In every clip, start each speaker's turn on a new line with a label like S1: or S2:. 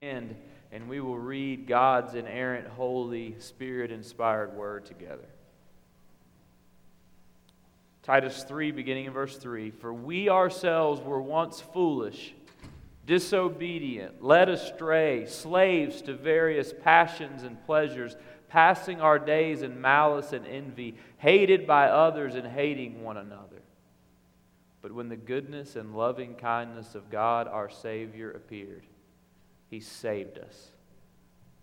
S1: And, and we will read God's inerrant, holy, spirit inspired word together. Titus 3, beginning in verse 3 For we ourselves were once foolish, disobedient, led astray, slaves to various passions and pleasures, passing our days in malice and envy, hated by others and hating one another. But when the goodness and loving kindness of God our Savior appeared, he saved us.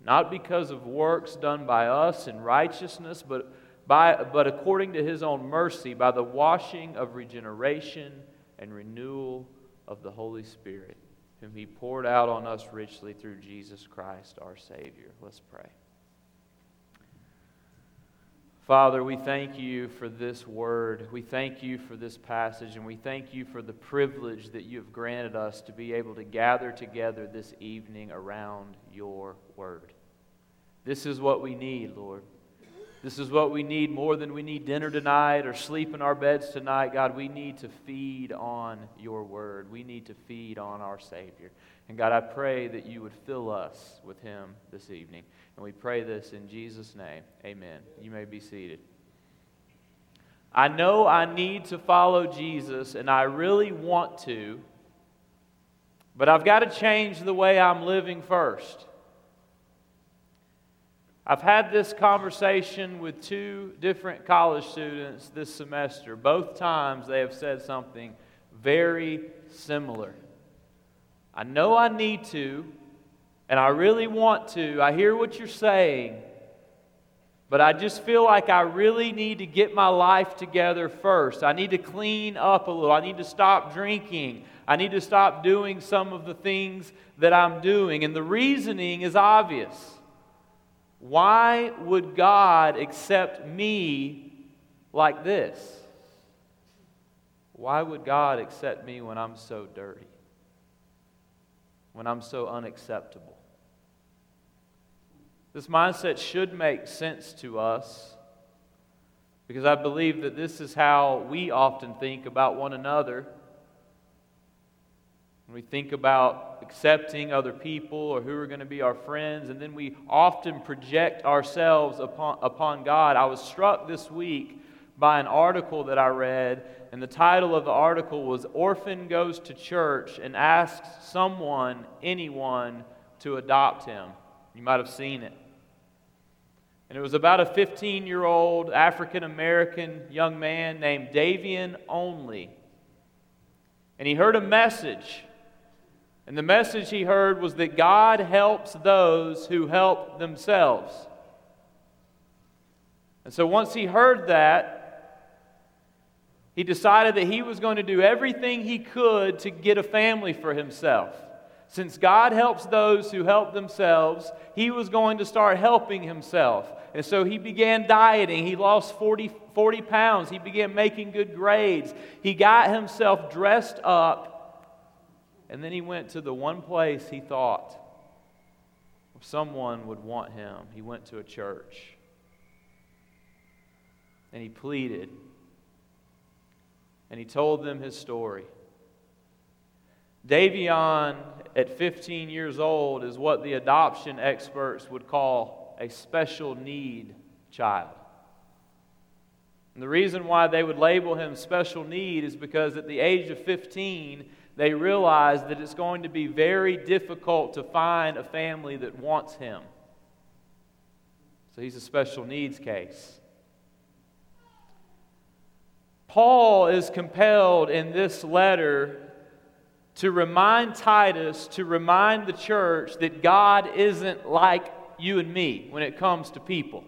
S1: Not because of works done by us in righteousness, but, by, but according to his own mercy, by the washing of regeneration and renewal of the Holy Spirit, whom he poured out on us richly through Jesus Christ our Savior. Let's pray. Father, we thank you for this word. We thank you for this passage, and we thank you for the privilege that you have granted us to be able to gather together this evening around your word. This is what we need, Lord. This is what we need more than we need dinner tonight or sleep in our beds tonight. God, we need to feed on your word. We need to feed on our Savior. And God, I pray that you would fill us with him this evening. And we pray this in Jesus' name. Amen. You may be seated. I know I need to follow Jesus, and I really want to, but I've got to change the way I'm living first. I've had this conversation with two different college students this semester. Both times they have said something very similar. I know I need to, and I really want to. I hear what you're saying, but I just feel like I really need to get my life together first. I need to clean up a little. I need to stop drinking. I need to stop doing some of the things that I'm doing. And the reasoning is obvious. Why would God accept me like this? Why would God accept me when I'm so dirty? When I'm so unacceptable? This mindset should make sense to us because I believe that this is how we often think about one another. When we think about accepting other people or who are going to be our friends, and then we often project ourselves upon, upon God. I was struck this week by an article that I read, and the title of the article was Orphan Goes to Church and Asks Someone, Anyone, to Adopt Him. You might have seen it. And it was about a 15 year old African American young man named Davion Only. And he heard a message. And the message he heard was that God helps those who help themselves. And so once he heard that, he decided that he was going to do everything he could to get a family for himself. Since God helps those who help themselves, he was going to start helping himself. And so he began dieting. He lost 40, 40 pounds. He began making good grades. He got himself dressed up. And then he went to the one place he thought someone would want him. He went to a church. And he pleaded. And he told them his story. Davion, at 15 years old, is what the adoption experts would call a special need child. And the reason why they would label him special need is because at the age of 15, they realize that it's going to be very difficult to find a family that wants him. So he's a special needs case. Paul is compelled in this letter to remind Titus, to remind the church that God isn't like you and me when it comes to people.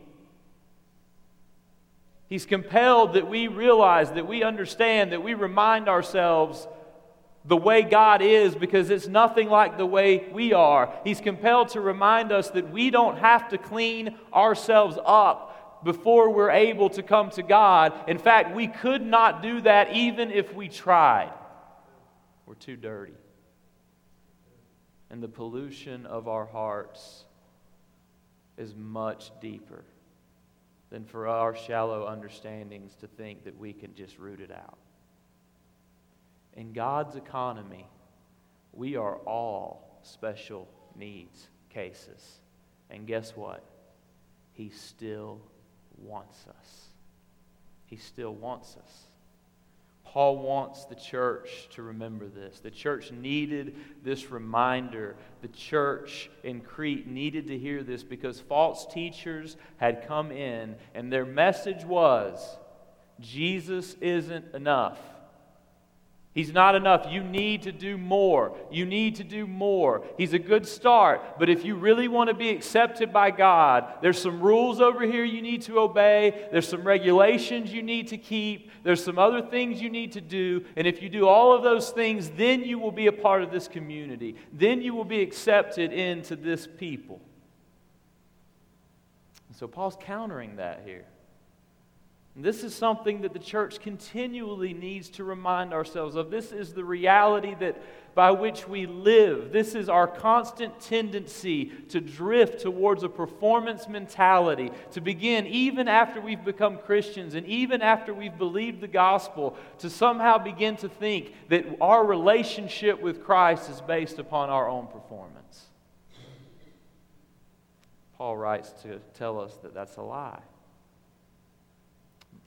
S1: He's compelled that we realize, that we understand, that we remind ourselves the way God is because it's nothing like the way we are. He's compelled to remind us that we don't have to clean ourselves up before we're able to come to God. In fact, we could not do that even if we tried. We're too dirty. And the pollution of our hearts is much deeper than for our shallow understandings to think that we can just root it out. In God's economy, we are all special needs cases. And guess what? He still wants us. He still wants us. Paul wants the church to remember this. The church needed this reminder. The church in Crete needed to hear this because false teachers had come in, and their message was Jesus isn't enough. He's not enough. You need to do more. You need to do more. He's a good start, but if you really want to be accepted by God, there's some rules over here you need to obey. There's some regulations you need to keep. There's some other things you need to do. And if you do all of those things, then you will be a part of this community. Then you will be accepted into this people. And so Paul's countering that here. This is something that the church continually needs to remind ourselves of. This is the reality that by which we live. This is our constant tendency to drift towards a performance mentality, to begin even after we've become Christians and even after we've believed the gospel, to somehow begin to think that our relationship with Christ is based upon our own performance. Paul writes to tell us that that's a lie.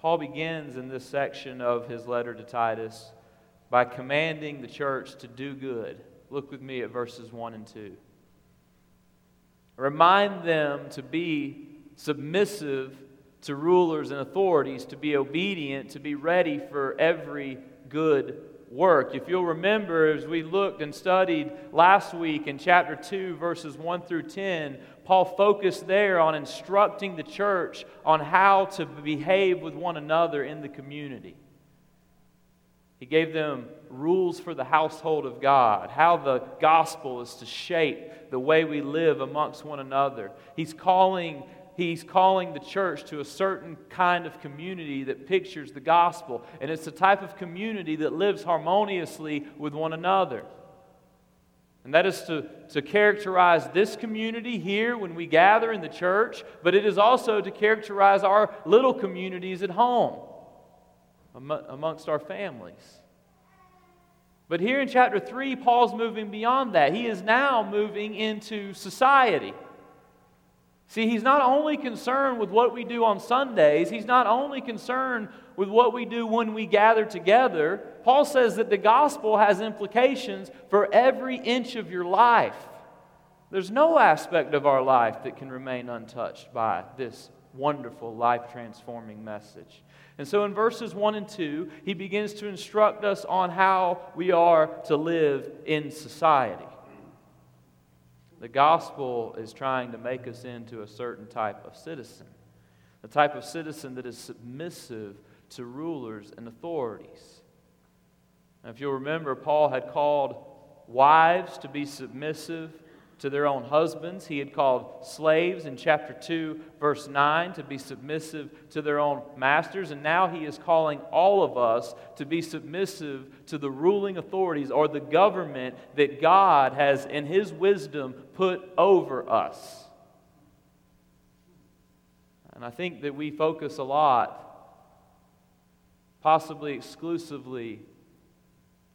S1: Paul begins in this section of his letter to Titus by commanding the church to do good. Look with me at verses 1 and 2. Remind them to be submissive to rulers and authorities, to be obedient, to be ready for every good work. If you'll remember, as we looked and studied last week in chapter 2, verses 1 through 10, Paul focused there on instructing the church on how to behave with one another in the community. He gave them rules for the household of God, how the gospel is to shape the way we live amongst one another. He's calling he's calling the church to a certain kind of community that pictures the gospel. And it's a type of community that lives harmoniously with one another. And that is to, to characterize this community here when we gather in the church, but it is also to characterize our little communities at home amongst our families. But here in chapter 3, Paul's moving beyond that. He is now moving into society. See, he's not only concerned with what we do on Sundays, he's not only concerned with what we do when we gather together. Paul says that the gospel has implications for every inch of your life. There's no aspect of our life that can remain untouched by this wonderful, life transforming message. And so in verses 1 and 2, he begins to instruct us on how we are to live in society. The gospel is trying to make us into a certain type of citizen, the type of citizen that is submissive to rulers and authorities. Now, if you'll remember, Paul had called wives to be submissive to their own husbands. He had called slaves in chapter 2, verse 9, to be submissive to their own masters. And now he is calling all of us to be submissive to the ruling authorities or the government that God has, in his wisdom, put over us. And I think that we focus a lot, possibly exclusively,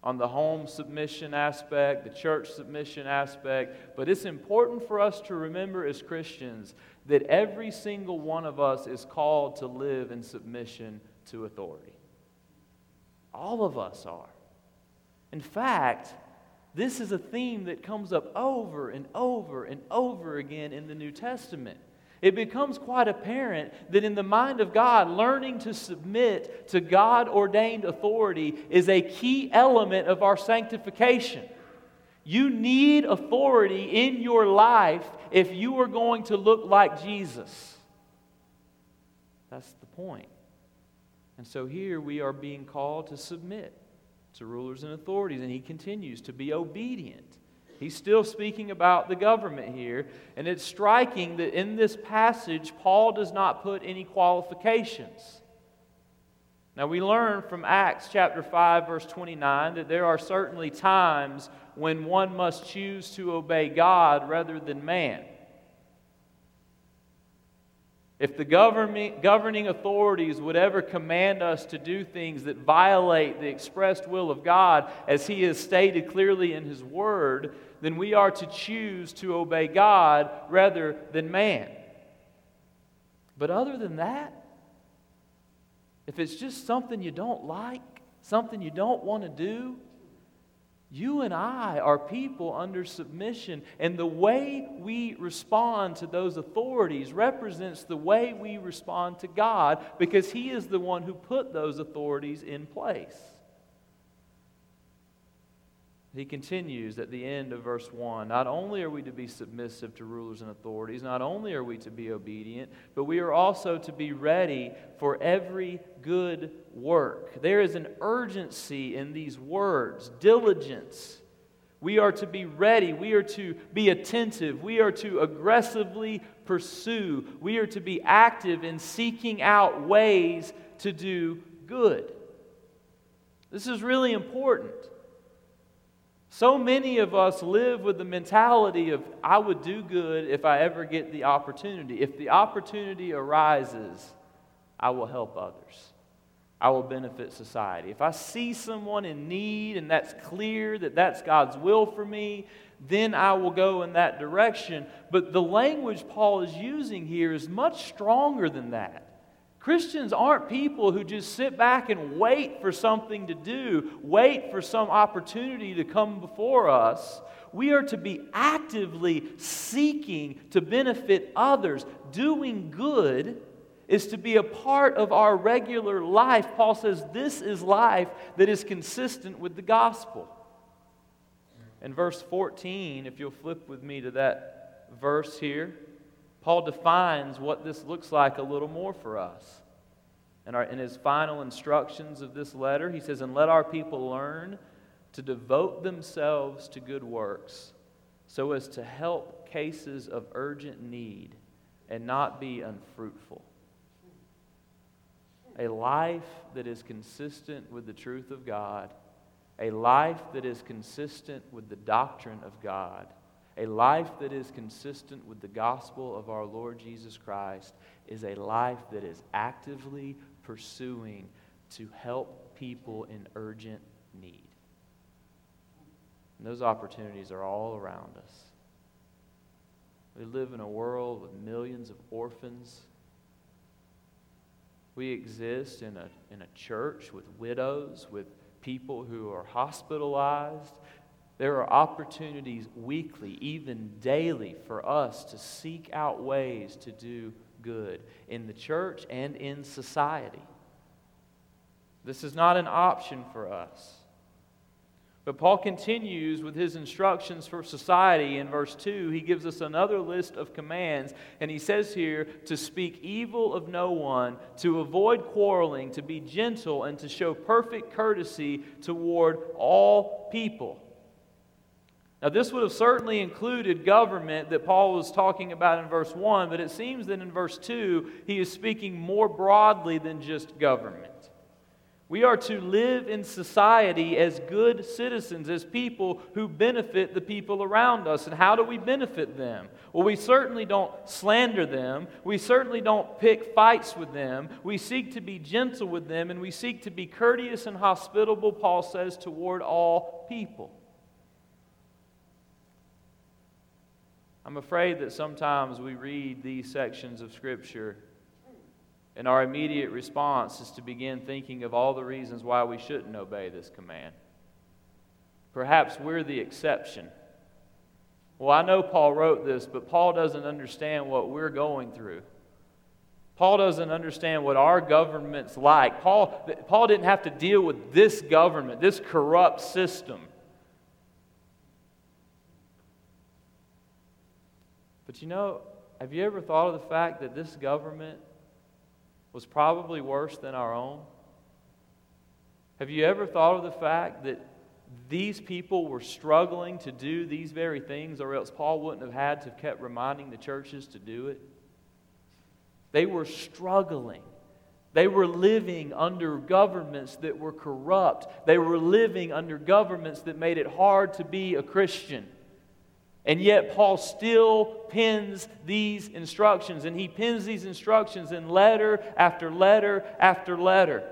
S1: on the home submission aspect, the church submission aspect, but it's important for us to remember as Christians that every single one of us is called to live in submission to authority. All of us are. In fact, this is a theme that comes up over and over and over again in the New Testament it becomes quite apparent that in the mind of God, learning to submit to God ordained authority is a key element of our sanctification. You need authority in your life if you are going to look like Jesus. That's the point. And so here we are being called to submit to rulers and authorities, and he continues to be obedient. He's still speaking about the government here, and it's striking that in this passage, Paul does not put any qualifications. Now, we learn from Acts chapter 5, verse 29, that there are certainly times when one must choose to obey God rather than man. If the governing authorities would ever command us to do things that violate the expressed will of God, as He has stated clearly in His Word, then we are to choose to obey God rather than man. But other than that, if it's just something you don't like, something you don't want to do, you and I are people under submission, and the way we respond to those authorities represents the way we respond to God because He is the one who put those authorities in place. He continues at the end of verse 1 Not only are we to be submissive to rulers and authorities, not only are we to be obedient, but we are also to be ready for every good work. There is an urgency in these words, diligence. We are to be ready. We are to be attentive. We are to aggressively pursue. We are to be active in seeking out ways to do good. This is really important. So many of us live with the mentality of, I would do good if I ever get the opportunity. If the opportunity arises, I will help others. I will benefit society. If I see someone in need and that's clear that that's God's will for me, then I will go in that direction. But the language Paul is using here is much stronger than that. Christians aren't people who just sit back and wait for something to do, wait for some opportunity to come before us. We are to be actively seeking to benefit others. Doing good is to be a part of our regular life. Paul says this is life that is consistent with the gospel. In verse 14, if you'll flip with me to that verse here, Paul defines what this looks like a little more for us. And in his final instructions of this letter, he says, And let our people learn to devote themselves to good works so as to help cases of urgent need and not be unfruitful. A life that is consistent with the truth of God, a life that is consistent with the doctrine of God a life that is consistent with the gospel of our Lord Jesus Christ is a life that is actively pursuing to help people in urgent need. And those opportunities are all around us. We live in a world with millions of orphans. We exist in a, in a church with widows, with people who are hospitalized, there are opportunities weekly, even daily, for us to seek out ways to do good in the church and in society. This is not an option for us. But Paul continues with his instructions for society in verse 2. He gives us another list of commands, and he says here to speak evil of no one, to avoid quarreling, to be gentle, and to show perfect courtesy toward all people. Now, this would have certainly included government that Paul was talking about in verse 1, but it seems that in verse 2, he is speaking more broadly than just government. We are to live in society as good citizens, as people who benefit the people around us. And how do we benefit them? Well, we certainly don't slander them. We certainly don't pick fights with them. We seek to be gentle with them, and we seek to be courteous and hospitable, Paul says, toward all people. I'm afraid that sometimes we read these sections of Scripture and our immediate response is to begin thinking of all the reasons why we shouldn't obey this command. Perhaps we're the exception. Well, I know Paul wrote this, but Paul doesn't understand what we're going through. Paul doesn't understand what our government's like. Paul, Paul didn't have to deal with this government, this corrupt system. But you know, have you ever thought of the fact that this government was probably worse than our own? Have you ever thought of the fact that these people were struggling to do these very things, or else Paul wouldn't have had to have kept reminding the churches to do it? They were struggling. They were living under governments that were corrupt. They were living under governments that made it hard to be a Christian. And yet, Paul still pins these instructions, and he pins these instructions in letter after letter after letter.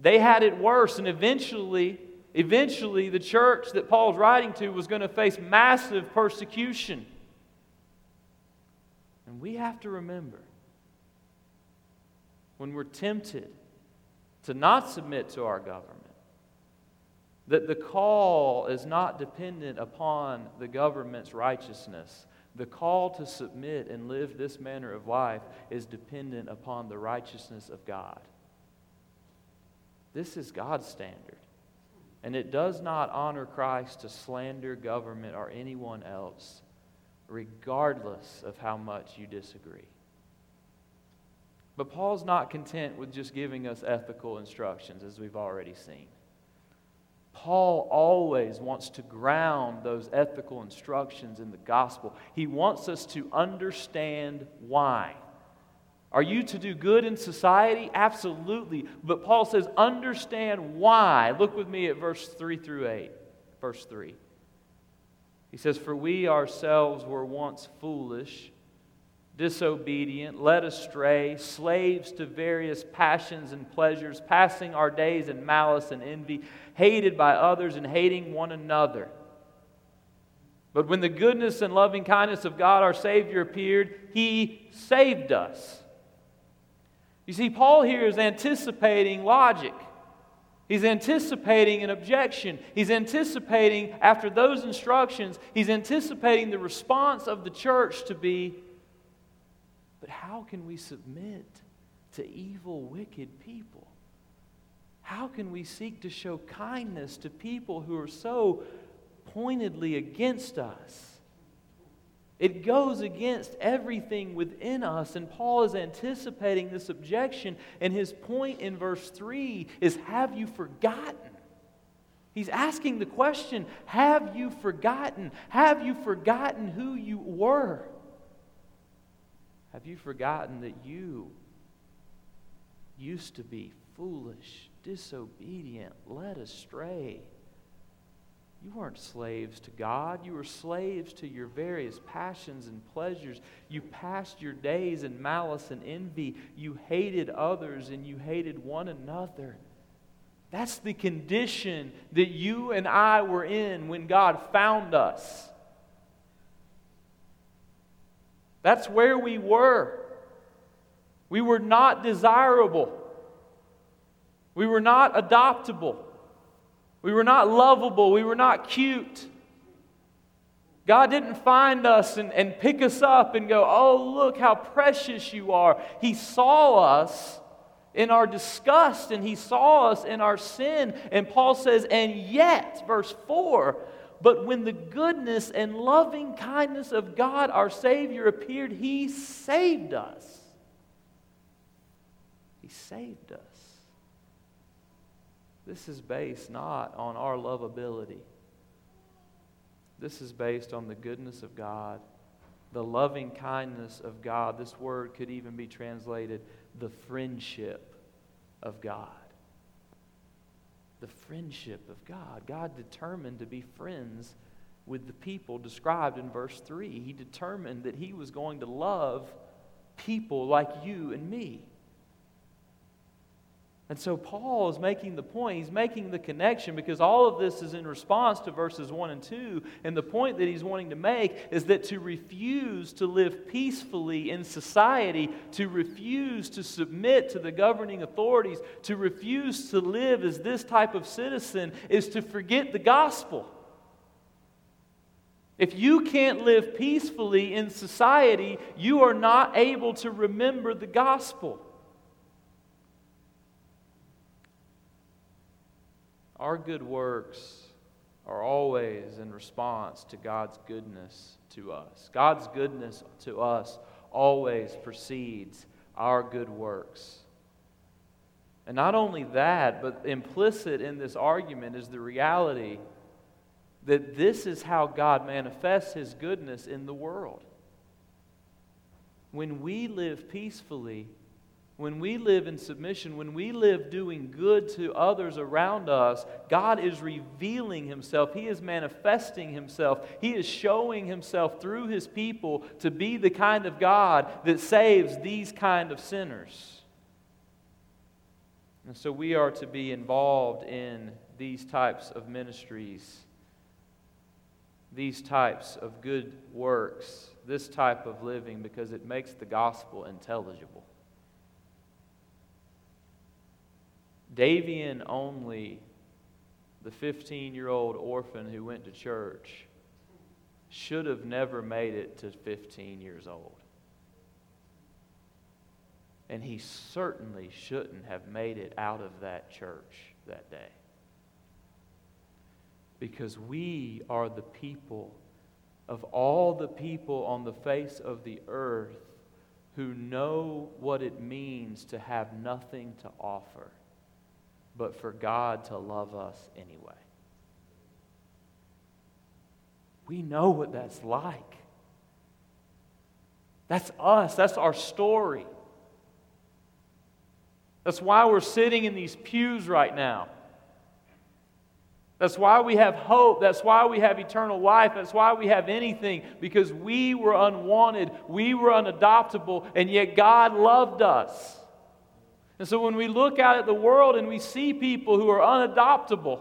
S1: They had it worse, and eventually, Eventually, the church that Paul's writing to was going to face massive persecution. And we have to remember when we're tempted to not submit to our government, that the call is not dependent upon the government's righteousness. The call to submit and live this manner of life is dependent upon the righteousness of God. This is God's standard. And it does not honor Christ to slander government or anyone else, regardless of how much you disagree. But Paul's not content with just giving us ethical instructions, as we've already seen. Paul always wants to ground those ethical instructions in the gospel. He wants us to understand why. Are you to do good in society? Absolutely. But Paul says, understand why. Look with me at verse 3 through 8. Verse 3. He says, For we ourselves were once foolish, disobedient, led astray, slaves to various passions and pleasures, passing our days in malice and envy, hated by others and hating one another. But when the goodness and loving kindness of God our Savior appeared, He saved us you see, Paul here is anticipating logic. He's anticipating an objection. He's anticipating, after those instructions, he's anticipating the response of the church to be, but how can we submit to evil, wicked people? How can we seek to show kindness to people who are so pointedly against us? It goes against everything within us. And Paul is anticipating this objection. And his point in verse 3 is Have you forgotten? He's asking the question Have you forgotten? Have you forgotten who you were? Have you forgotten that you used to be foolish, disobedient, led astray? You weren't slaves to God. You were slaves to your various passions and pleasures. You passed your days in malice and envy. You hated others and you hated one another. That's the condition that you and I were in when God found us. That's where we were. We were not desirable. We were not adoptable. We were not lovable. We were not cute. God didn't find us and, and pick us up and go, oh, look how precious you are. He saw us in our disgust and He saw us in our sin. And Paul says, and yet, verse 4, but when the goodness and loving kindness of God, our Savior, appeared, He saved us. He saved us. This is based not on our lovability. This is based on the goodness of God, the loving kindness of God. This word could even be translated the friendship of God. The friendship of God. God determined to be friends with the people described in verse 3. He determined that He was going to love people like you and me. And so Paul is making the point, he's making the connection because all of this is in response to verses 1 and 2. And the point that he's wanting to make is that to refuse to live peacefully in society, to refuse to submit to the governing authorities, to refuse to live as this type of citizen is to forget the gospel. If you can't live peacefully in society, you are not able to remember the gospel. Our good works are always in response to God's goodness to us. God's goodness to us always precedes our good works. And not only that, but implicit in this argument is the reality that this is how God manifests his goodness in the world. When we live peacefully, when we live in submission, when we live doing good to others around us, God is revealing Himself. He is manifesting Himself. He is showing Himself through His people to be the kind of God that saves these kind of sinners. And so we are to be involved in these types of ministries, these types of good works, this type of living because it makes the gospel intelligible. Davion Only, the 15 year old orphan who went to church, should have never made it to 15 years old. And he certainly shouldn't have made it out of that church that day. Because we are the people of all the people on the face of the earth who know what it means to have nothing to offer, but for God to love us anyway. We know what that's like. That's us, that's our story. That's why we're sitting in these pews right now. That's why we have hope. That's why we have eternal life. That's why we have anything, because we were unwanted, we were unadoptable, and yet God loved us. And so when we look out at the world and we see people who are unadoptable,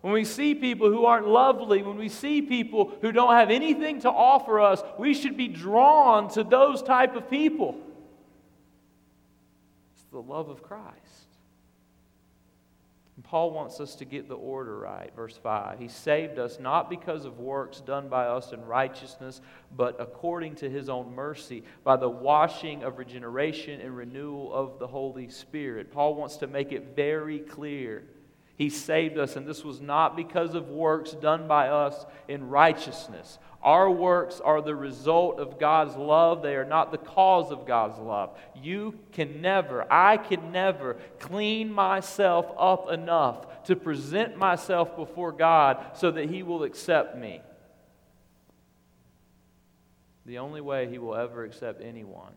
S1: when we see people who aren't lovely, when we see people who don't have anything to offer us, we should be drawn to those type of people. It's the love of Christ. Paul wants us to get the order right. Verse 5. He saved us not because of works done by us in righteousness, but according to his own mercy, by the washing of regeneration and renewal of the Holy Spirit. Paul wants to make it very clear. He saved us, and this was not because of works done by us in righteousness. Our works are the result of God's love. They are not the cause of God's love. You can never, I can never clean myself up enough to present myself before God so that He will accept me. The only way He will ever accept anyone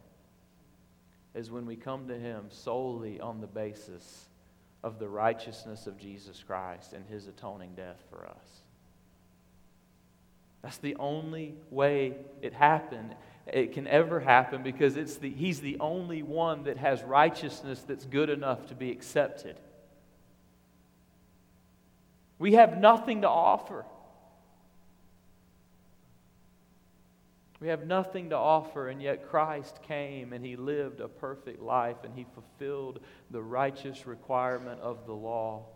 S1: is when we come to Him solely on the basis of the righteousness of Jesus Christ and His atoning death for us. That's the only way it happened. It can ever happen because it's the, he's the only one that has righteousness that's good enough to be accepted. We have nothing to offer. We have nothing to offer, and yet Christ came and he lived a perfect life and he fulfilled the righteous requirement of the law.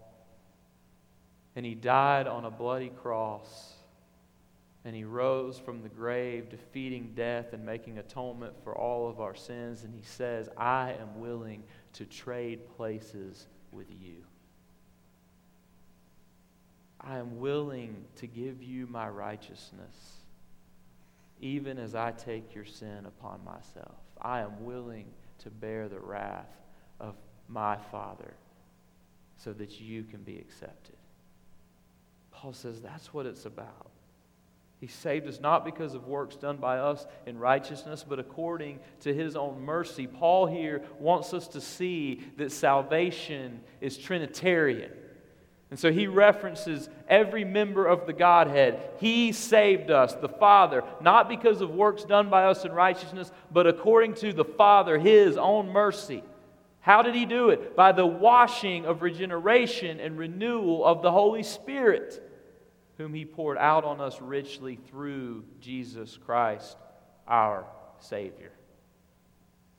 S1: And he died on a bloody cross and he rose from the grave, defeating death and making atonement for all of our sins. And he says, I am willing to trade places with you. I am willing to give you my righteousness, even as I take your sin upon myself. I am willing to bear the wrath of my Father so that you can be accepted. Paul says that's what it's about. He saved us not because of works done by us in righteousness, but according to his own mercy. Paul here wants us to see that salvation is Trinitarian. And so he references every member of the Godhead. He saved us, the Father, not because of works done by us in righteousness, but according to the Father, his own mercy. How did he do it? By the washing of regeneration and renewal of the Holy Spirit whom he poured out on us richly through Jesus Christ, our Savior.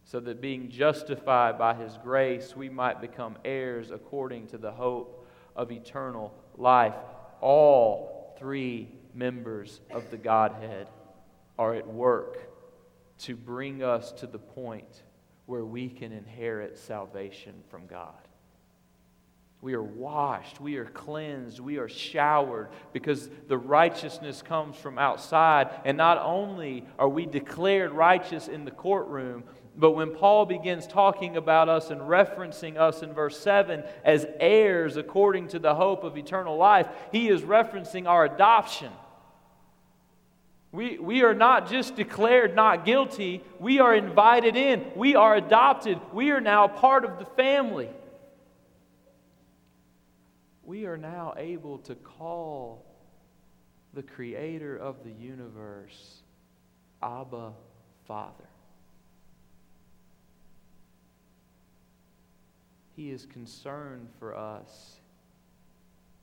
S1: So that being justified by his grace, we might become heirs according to the hope of eternal life. All three members of the Godhead are at work to bring us to the point where we can inherit salvation from God. We are washed, we are cleansed, we are showered because the righteousness comes from outside. And not only are we declared righteous in the courtroom, but when Paul begins talking about us and referencing us in verse 7 as heirs according to the hope of eternal life, he is referencing our adoption. We, we are not just declared not guilty, we are invited in. We are adopted. We are now part of the family we are now able to call the creator of the universe Abba Father. He is concerned for us.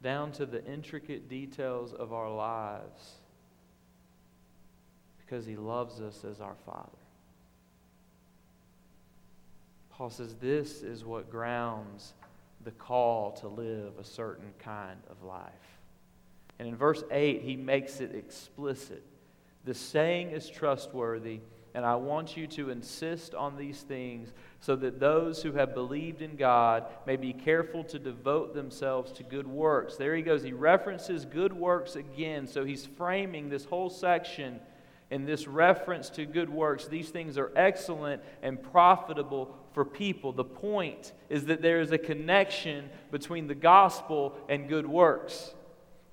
S1: down to the intricate details of our lives because he loves us as our Father. Paul says this is what grounds the call to live a certain kind of life. And in verse 8, he makes it explicit. The saying is trustworthy, and I want you to insist on these things so that those who have believed in God may be careful to devote themselves to good works. There he goes. He references good works again. So he's framing this whole section in this reference to good works. These things are excellent and profitable for people. The point is that there is a connection between the gospel and good works.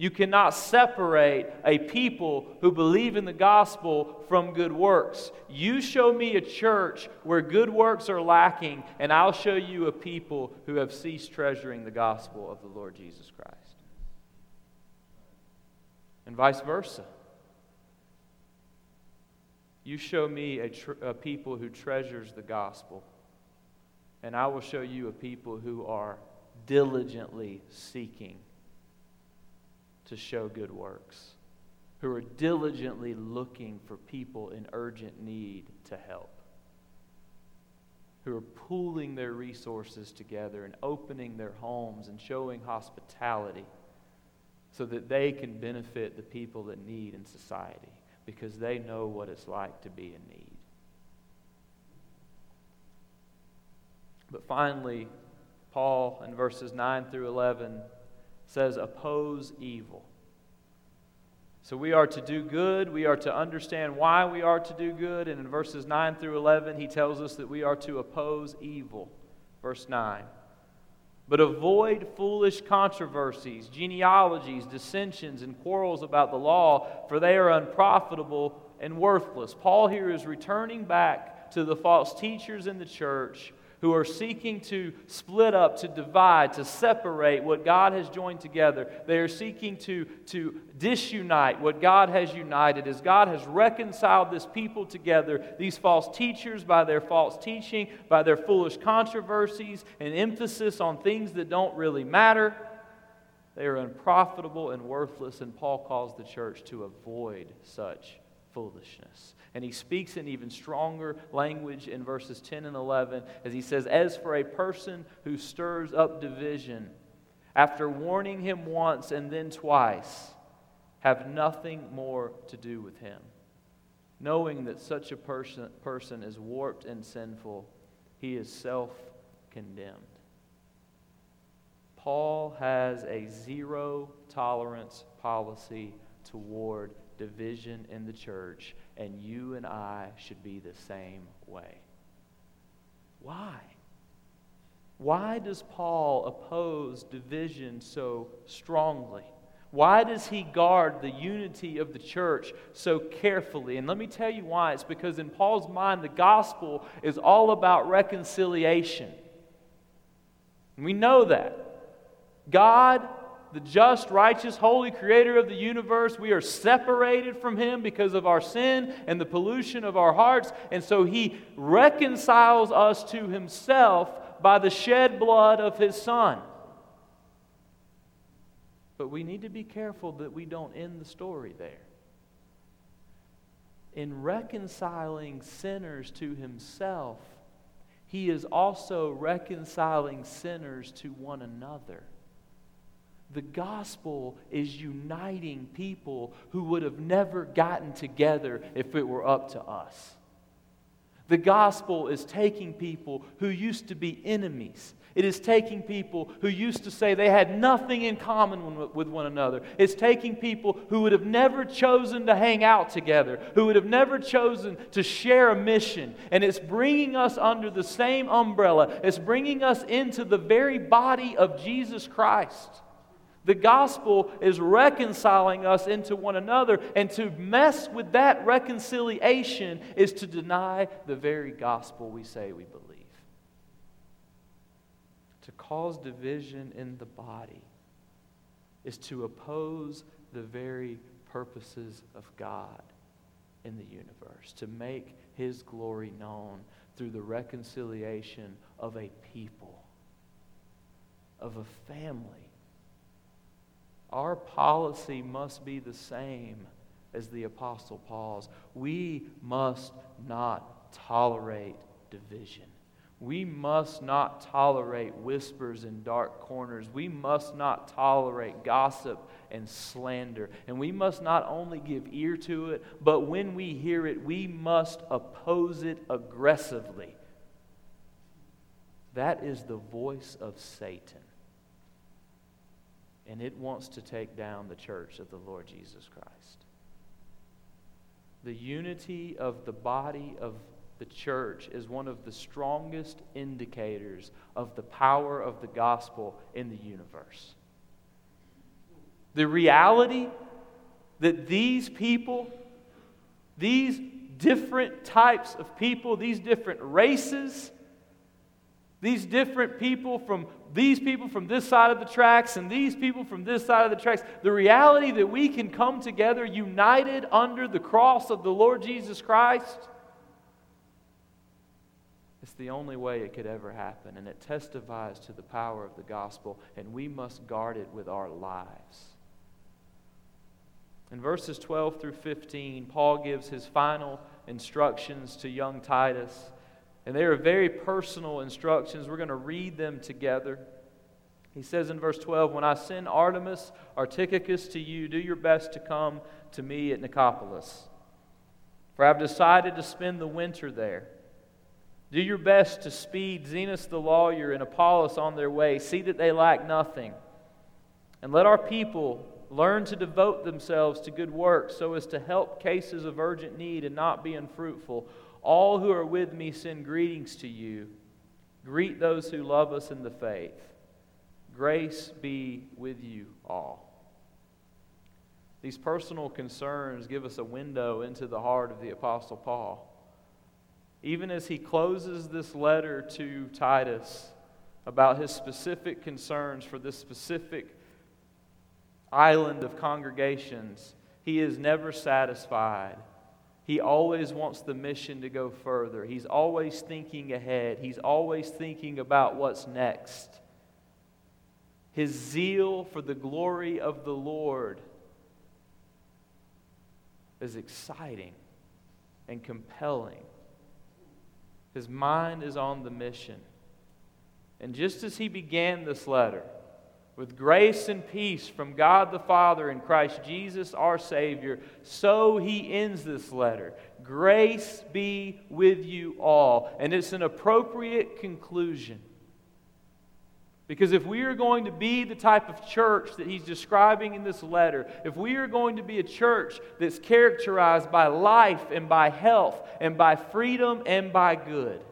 S1: You cannot separate a people who believe in the gospel from good works. You show me a church where good works are lacking, and I'll show you a people who have ceased treasuring the gospel of the Lord Jesus Christ. And vice versa. You show me a, tr- a people who treasures the gospel, and I will show you a people who are diligently seeking to show good works, who are diligently looking for people in urgent need to help, who are pooling their resources together and opening their homes and showing hospitality so that they can benefit the people that need in society because they know what it's like to be in need. But finally, Paul in verses 9 through 11 says, oppose evil. So we are to do good. We are to understand why we are to do good. And in verses 9 through 11, he tells us that we are to oppose evil. Verse 9. But avoid foolish controversies, genealogies, dissensions, and quarrels about the law, for they are unprofitable and worthless. Paul here is returning back to the false teachers in the church who are seeking to split up, to divide, to separate what God has joined together. They are seeking to, to disunite what God has united. As God has reconciled this people together, these false teachers, by their false teaching, by their foolish controversies, and emphasis on things that don't really matter, they are unprofitable and worthless, and Paul calls the church to avoid such foolishness. And he speaks in even stronger language in verses 10 and 11 as he says, As for a person who stirs up division, after warning him once and then twice, have nothing more to do with him. Knowing that such a person, person is warped and sinful, he is self condemned. Paul has a zero tolerance policy toward division in the church, and you and I should be the same way. Why? Why does Paul oppose division so strongly? Why does he guard the unity of the church so carefully? And let me tell you why. It's because in Paul's mind, the gospel is all about reconciliation. We know that. God the just, righteous, holy creator of the universe. We are separated from him because of our sin and the pollution of our hearts. And so he reconciles us to himself by the shed blood of his son. But we need to be careful that we don't end the story there. In reconciling sinners to himself, he is also reconciling sinners to one another. The gospel is uniting people who would have never gotten together if it were up to us. The gospel is taking people who used to be enemies. It is taking people who used to say they had nothing in common with one another. It's taking people who would have never chosen to hang out together, who would have never chosen to share a mission. And it's bringing us under the same umbrella. It's bringing us into the very body of Jesus Christ. The gospel is reconciling us into one another, and to mess with that reconciliation is to deny the very gospel we say we believe. To cause division in the body is to oppose the very purposes of God in the universe, to make his glory known through the reconciliation of a people, of a family our policy must be the same as the Apostle Paul's. We must not tolerate division. We must not tolerate whispers in dark corners. We must not tolerate gossip and slander. And we must not only give ear to it, but when we hear it, we must oppose it aggressively. That is the voice of Satan. And it wants to take down the church of the Lord Jesus Christ. The unity of the body of the church is one of the strongest indicators of the power of the gospel in the universe. The reality that these people, these different types of people, these different races, these different people from these people from this side of the tracks and these people from this side of the tracks, the reality that we can come together united under the cross of the Lord Jesus Christ it's the only way it could ever happen, and it testifies to the power of the gospel, and we must guard it with our lives. In verses 12 through 15, Paul gives his final instructions to young Titus, and they are very personal instructions. We're going to read them together. He says in verse 12, When I send Artemas or to you, do your best to come to me at Nicopolis, for I've decided to spend the winter there. Do your best to speed Zenas the lawyer and Apollos on their way. See that they lack nothing. And let our people learn to devote themselves to good works so as to help cases of urgent need and not be unfruitful. All who are with me send greetings to you. Greet those who love us in the faith. Grace be with you all. These personal concerns give us a window into the heart of the Apostle Paul even as he closes this letter to Titus about his specific concerns for this specific island of congregations, he is never satisfied. He always wants the mission to go further. He's always thinking ahead. He's always thinking about what's next. His zeal for the glory of the Lord is exciting and compelling. His mind is on the mission. And just as he began this letter, with grace and peace from God the Father and Christ Jesus our Savior, so he ends this letter. Grace be with you all. And it's an appropriate conclusion. Because if we are going to be the type of church that he's describing in this letter, if we are going to be a church that's characterized by life and by health and by freedom and by good,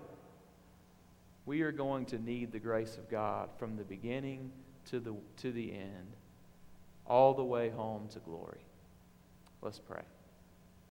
S1: we are going to need the grace of God from the beginning to the, to the end, all the way home to glory. Let's pray.